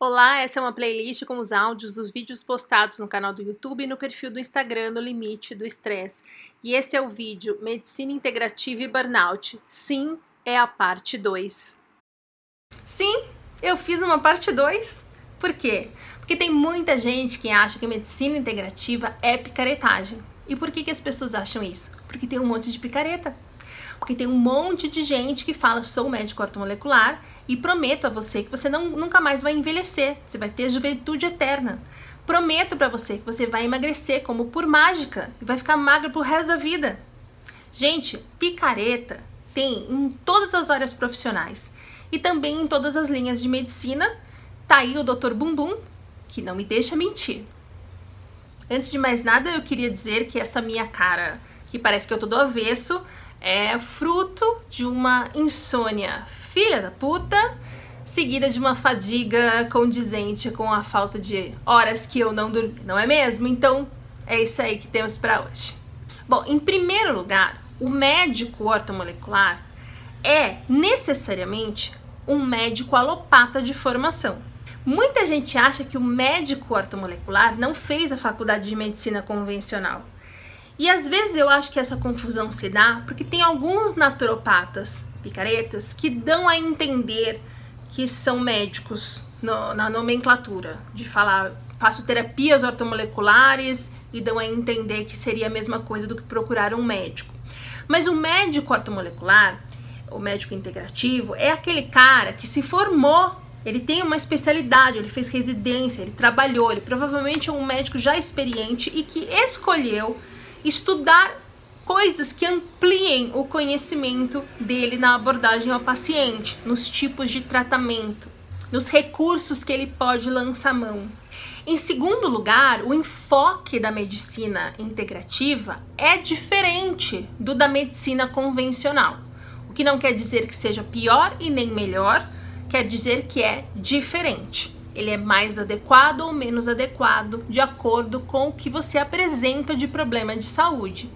Olá, essa é uma playlist com os áudios dos vídeos postados no canal do YouTube e no perfil do Instagram no Limite do Estresse. E esse é o vídeo Medicina Integrativa e Burnout. Sim, é a parte 2. Sim, eu fiz uma parte 2. Por quê? Porque tem muita gente que acha que medicina integrativa é picaretagem. E por que, que as pessoas acham isso? Porque tem um monte de picareta. Porque tem um monte de gente que fala sou médico ortomolecular e prometo a você que você não, nunca mais vai envelhecer, você vai ter juventude eterna. Prometo para você que você vai emagrecer como por mágica e vai ficar magro pro resto da vida. Gente, picareta tem em todas as áreas profissionais e também em todas as linhas de medicina. Tá aí o Dr. Bumbum, que não me deixa mentir. Antes de mais nada, eu queria dizer que essa minha cara, que parece que eu tô do avesso, é fruto de uma insônia filha da puta, seguida de uma fadiga condizente com a falta de horas que eu não dormi, não é mesmo? Então, é isso aí que temos para hoje. Bom, em primeiro lugar, o médico ortomolecular é necessariamente um médico alopata de formação. Muita gente acha que o médico ortomolecular não fez a faculdade de medicina convencional. E às vezes eu acho que essa confusão se dá porque tem alguns naturopatas picaretas que dão a entender que são médicos no, na nomenclatura, de falar faço terapias ortomoleculares e dão a entender que seria a mesma coisa do que procurar um médico. Mas o médico ortomolecular, o médico integrativo, é aquele cara que se formou, ele tem uma especialidade, ele fez residência, ele trabalhou, ele provavelmente é um médico já experiente e que escolheu estudar coisas que ampliem o conhecimento dele na abordagem ao paciente, nos tipos de tratamento, nos recursos que ele pode lançar mão. Em segundo lugar, o enfoque da medicina integrativa é diferente do da medicina convencional. O que não quer dizer que seja pior e nem melhor, quer dizer que é diferente. Ele é mais adequado ou menos adequado de acordo com o que você apresenta de problema de saúde.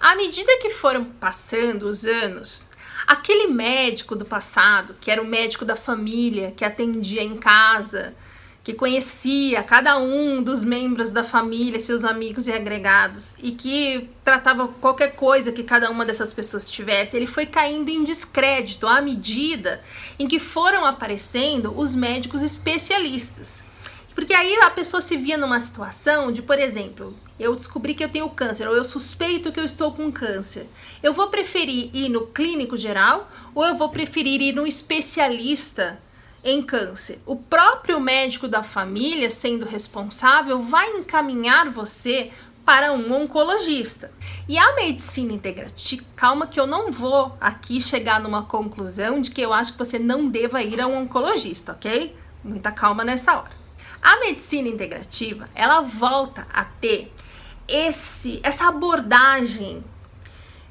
À medida que foram passando os anos, aquele médico do passado, que era o médico da família, que atendia em casa, que conhecia cada um dos membros da família, seus amigos e agregados, e que tratava qualquer coisa que cada uma dessas pessoas tivesse, ele foi caindo em descrédito à medida em que foram aparecendo os médicos especialistas. Porque aí a pessoa se via numa situação de, por exemplo, eu descobri que eu tenho câncer ou eu suspeito que eu estou com câncer. Eu vou preferir ir no clínico geral ou eu vou preferir ir no especialista em câncer? O próprio médico da família, sendo responsável, vai encaminhar você para um oncologista. E a medicina integrativa, calma que eu não vou aqui chegar numa conclusão de que eu acho que você não deva ir a um oncologista, ok? Muita calma nessa hora. A medicina integrativa, ela volta a ter esse essa abordagem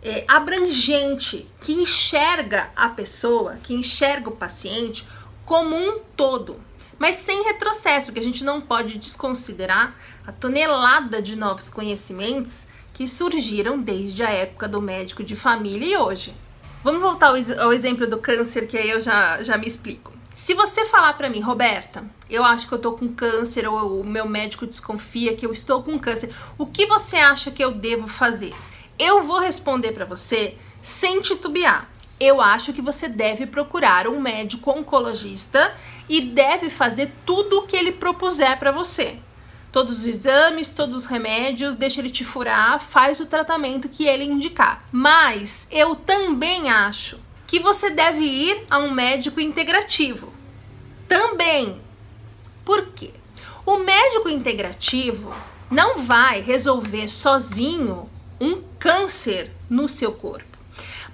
é, abrangente que enxerga a pessoa, que enxerga o paciente como um todo, mas sem retrocesso, porque a gente não pode desconsiderar a tonelada de novos conhecimentos que surgiram desde a época do médico de família e hoje. Vamos voltar ao, exemplo do câncer, que aí eu já, já me explico. Se você falar para mim, Roberta, eu acho que eu tô com câncer ou o meu médico desconfia que eu estou com câncer, o que você acha que eu devo fazer? Eu vou responder para você sem titubear. Eu acho que você deve procurar um médico oncologista e deve fazer tudo o que ele propuser para você. Todos os exames, todos os remédios, deixa ele te furar, faz o tratamento que ele indicar. Mas eu também acho que você deve ir a um médico integrativo. Também. Por quê? O médico integrativo não vai resolver sozinho um câncer no seu corpo.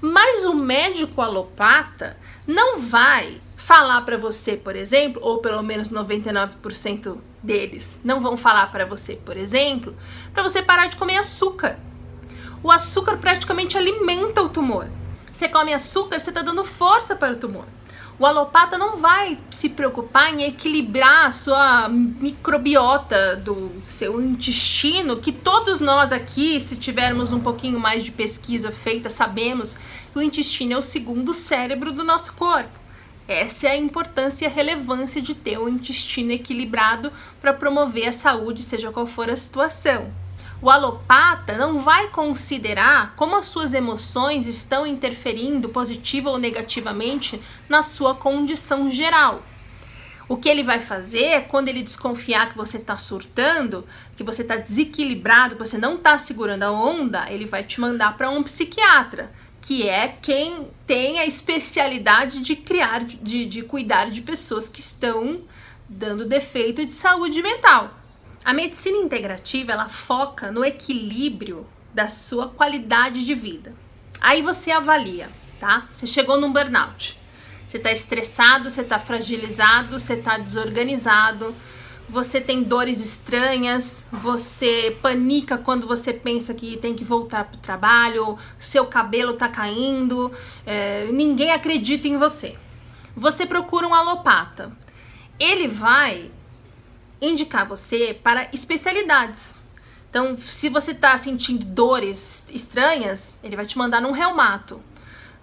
Mas o médico alopata não vai falar para você, por exemplo, ou pelo menos 99% deles não vão falar para você, por exemplo, para você parar de comer açúcar. O açúcar praticamente alimenta o tumor. Você come açúcar, você está dando força para o tumor. O alopata não vai se preocupar em equilibrar a sua microbiota do seu intestino, que todos nós aqui, se tivermos um pouquinho mais de pesquisa feita, sabemos que o intestino é o segundo cérebro do nosso corpo. Essa é a importância e a relevância de ter o intestino equilibrado para promover a saúde, seja qual for a situação. O alopata não vai considerar como as suas emoções estão interferindo positiva ou negativamente na sua condição geral. O que ele vai fazer é quando ele desconfiar que você está surtando, que você está desequilibrado, que você não está segurando a onda, ele vai te mandar para um psiquiatra, que é quem tem a especialidade de criar, de, de cuidar de pessoas que estão dando defeito de saúde mental. A medicina integrativa ela foca no equilíbrio da sua qualidade de vida. Aí você avalia, tá? Você chegou num burnout. Você está estressado, você está fragilizado, você está desorganizado, você tem dores estranhas, você panica quando você pensa que tem que voltar para o trabalho, seu cabelo está caindo, é, ninguém acredita em você. Você procura um alopata. Ele vai indicar você para especialidades. Então, se você está sentindo dores estranhas, ele vai te mandar num reumato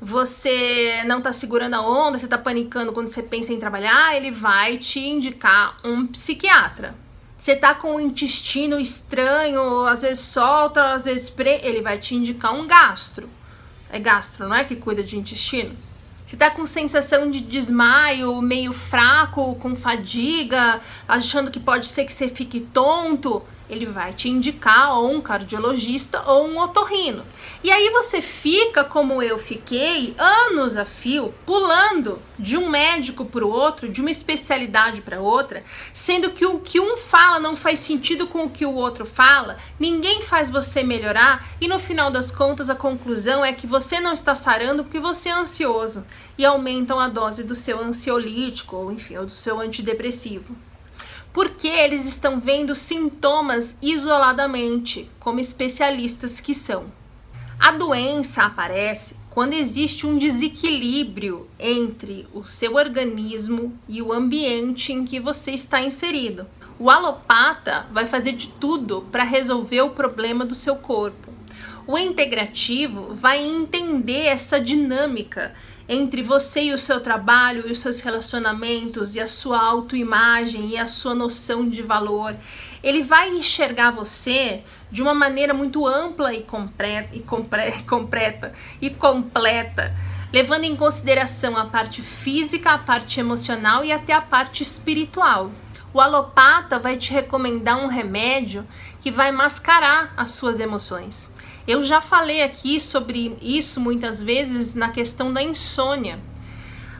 você não tá segurando a onda, você tá panicando quando você pensa em trabalhar, ele vai te indicar um psiquiatra. Você tá com o intestino estranho, às vezes solta, às vezes pre... ele vai te indicar um gastro. É gastro, não é que cuida de intestino? Você tá com sensação de desmaio, meio fraco, com fadiga, achando que pode ser que você fique tonto, ele vai te indicar ou um cardiologista ou um otorrino. E aí você fica como eu fiquei, anos a fio, pulando de um médico para o outro, de uma especialidade para outra, sendo que o que um fala não faz sentido com o que o outro fala, ninguém faz você melhorar e no final das contas a conclusão é que você não está sarando porque você é ansioso e aumentam a dose do seu ansiolítico ou enfim, ou do seu antidepressivo porque eles estão vendo sintomas isoladamente, como especialistas que são. A doença aparece quando existe um desequilíbrio entre o seu organismo e o ambiente em que você está inserido. O alopata vai fazer de tudo para resolver o problema do seu corpo. O integrativo vai entender essa dinâmica entre você e o seu trabalho e os seus relacionamentos e a sua autoimagem e a sua noção de valor. Ele vai enxergar você de uma maneira muito ampla e completa e, compre, completa, e completa, levando em consideração a parte física, a parte emocional e até a parte espiritual. O alopata vai te recomendar um remédio que vai mascarar as suas emoções. Eu já falei aqui sobre isso muitas vezes na questão da insônia.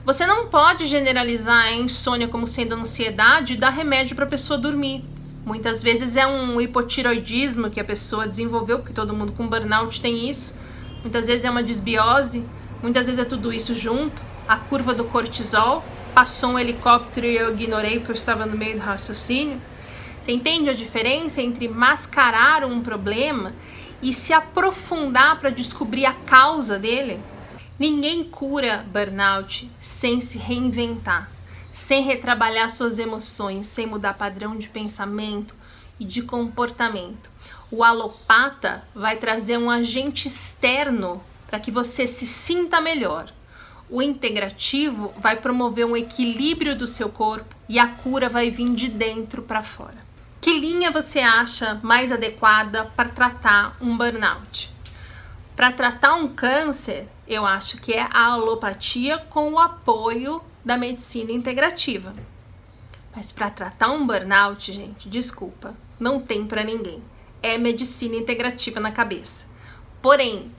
Você não pode generalizar a insônia como sendo ansiedade e dar remédio para a pessoa dormir. Muitas vezes é um hipotiroidismo que a pessoa desenvolveu, porque todo mundo com burnout tem isso. Muitas vezes é uma desbiose, muitas vezes é tudo isso junto. A curva do cortisol, passou um helicóptero e eu ignorei porque eu estava no meio do raciocínio. Você entende a diferença entre mascarar um problema e se aprofundar para descobrir a causa dele. Ninguém cura burnout sem se reinventar, sem retrabalhar suas emoções, sem mudar padrão de pensamento e de comportamento. O alopata vai trazer um agente externo para que você se sinta melhor. O integrativo vai promover um equilíbrio do seu corpo e a cura vai vir de dentro para fora. Que linha você acha mais adequada para tratar um burnout? Para tratar um câncer, eu acho que é a alopatia com o apoio da medicina integrativa. Mas para tratar um burnout, gente, desculpa, não tem para ninguém. É medicina integrativa na cabeça. Porém,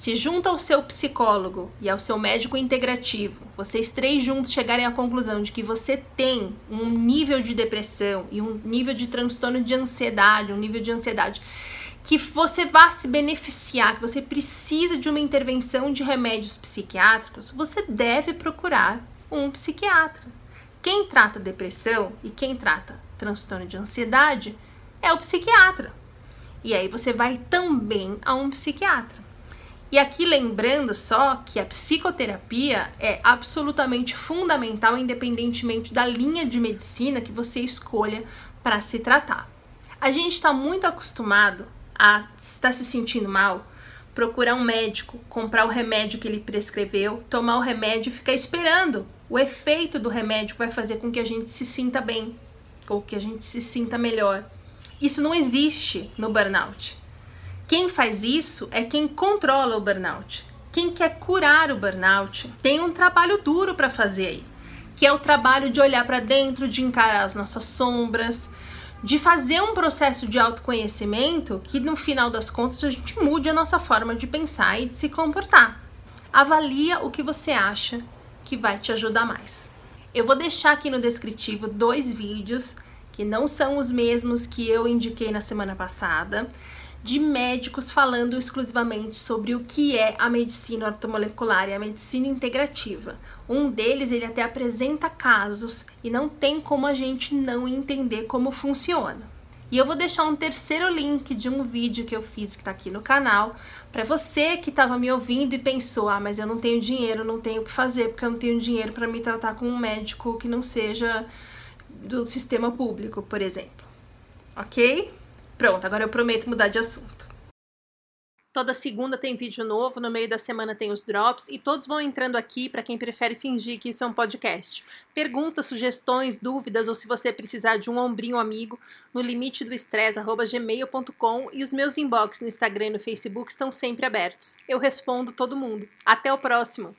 se junta ao seu psicólogo e ao seu médico integrativo, vocês três juntos chegarem à conclusão de que você tem um nível de depressão e um nível de transtorno de ansiedade, um nível de ansiedade que você vá se beneficiar, que você precisa de uma intervenção de remédios psiquiátricos, você deve procurar um psiquiatra. Quem trata depressão e quem trata transtorno de ansiedade é o psiquiatra. E aí você vai também a um psiquiatra. E aqui lembrando só que a psicoterapia é absolutamente fundamental, independentemente da linha de medicina que você escolha para se tratar. A gente está muito acostumado a estar se sentindo mal, procurar um médico, comprar o remédio que ele prescreveu, tomar o remédio e ficar esperando o efeito do remédio vai fazer com que a gente se sinta bem, ou que a gente se sinta melhor. Isso não existe no burnout. Quem faz isso é quem controla o burnout. Quem quer curar o burnout tem um trabalho duro para fazer aí, que é o trabalho de olhar para dentro, de encarar as nossas sombras, de fazer um processo de autoconhecimento que no final das contas a gente mude a nossa forma de pensar e de se comportar. Avalia o que você acha que vai te ajudar mais. Eu vou deixar aqui no descritivo dois vídeos que não são os mesmos que eu indiquei na semana passada, de médicos falando exclusivamente sobre o que é a medicina ortomolecular e a medicina integrativa. Um deles ele até apresenta casos e não tem como a gente não entender como funciona. E eu vou deixar um terceiro link de um vídeo que eu fiz que está aqui no canal para você que estava me ouvindo e pensou: ah, mas eu não tenho dinheiro, não tenho o que fazer porque eu não tenho dinheiro para me tratar com um médico que não seja do sistema público, por exemplo. Ok? Pronto, agora eu prometo mudar de assunto. Toda segunda tem vídeo novo, no meio da semana tem os drops e todos vão entrando aqui para quem prefere fingir que isso é um podcast. Perguntas, sugestões, dúvidas ou se você precisar de um ombrinho amigo, no limite do estresse@gmail.com e os meus inbox no Instagram e no Facebook estão sempre abertos. Eu respondo todo mundo. Até o próximo.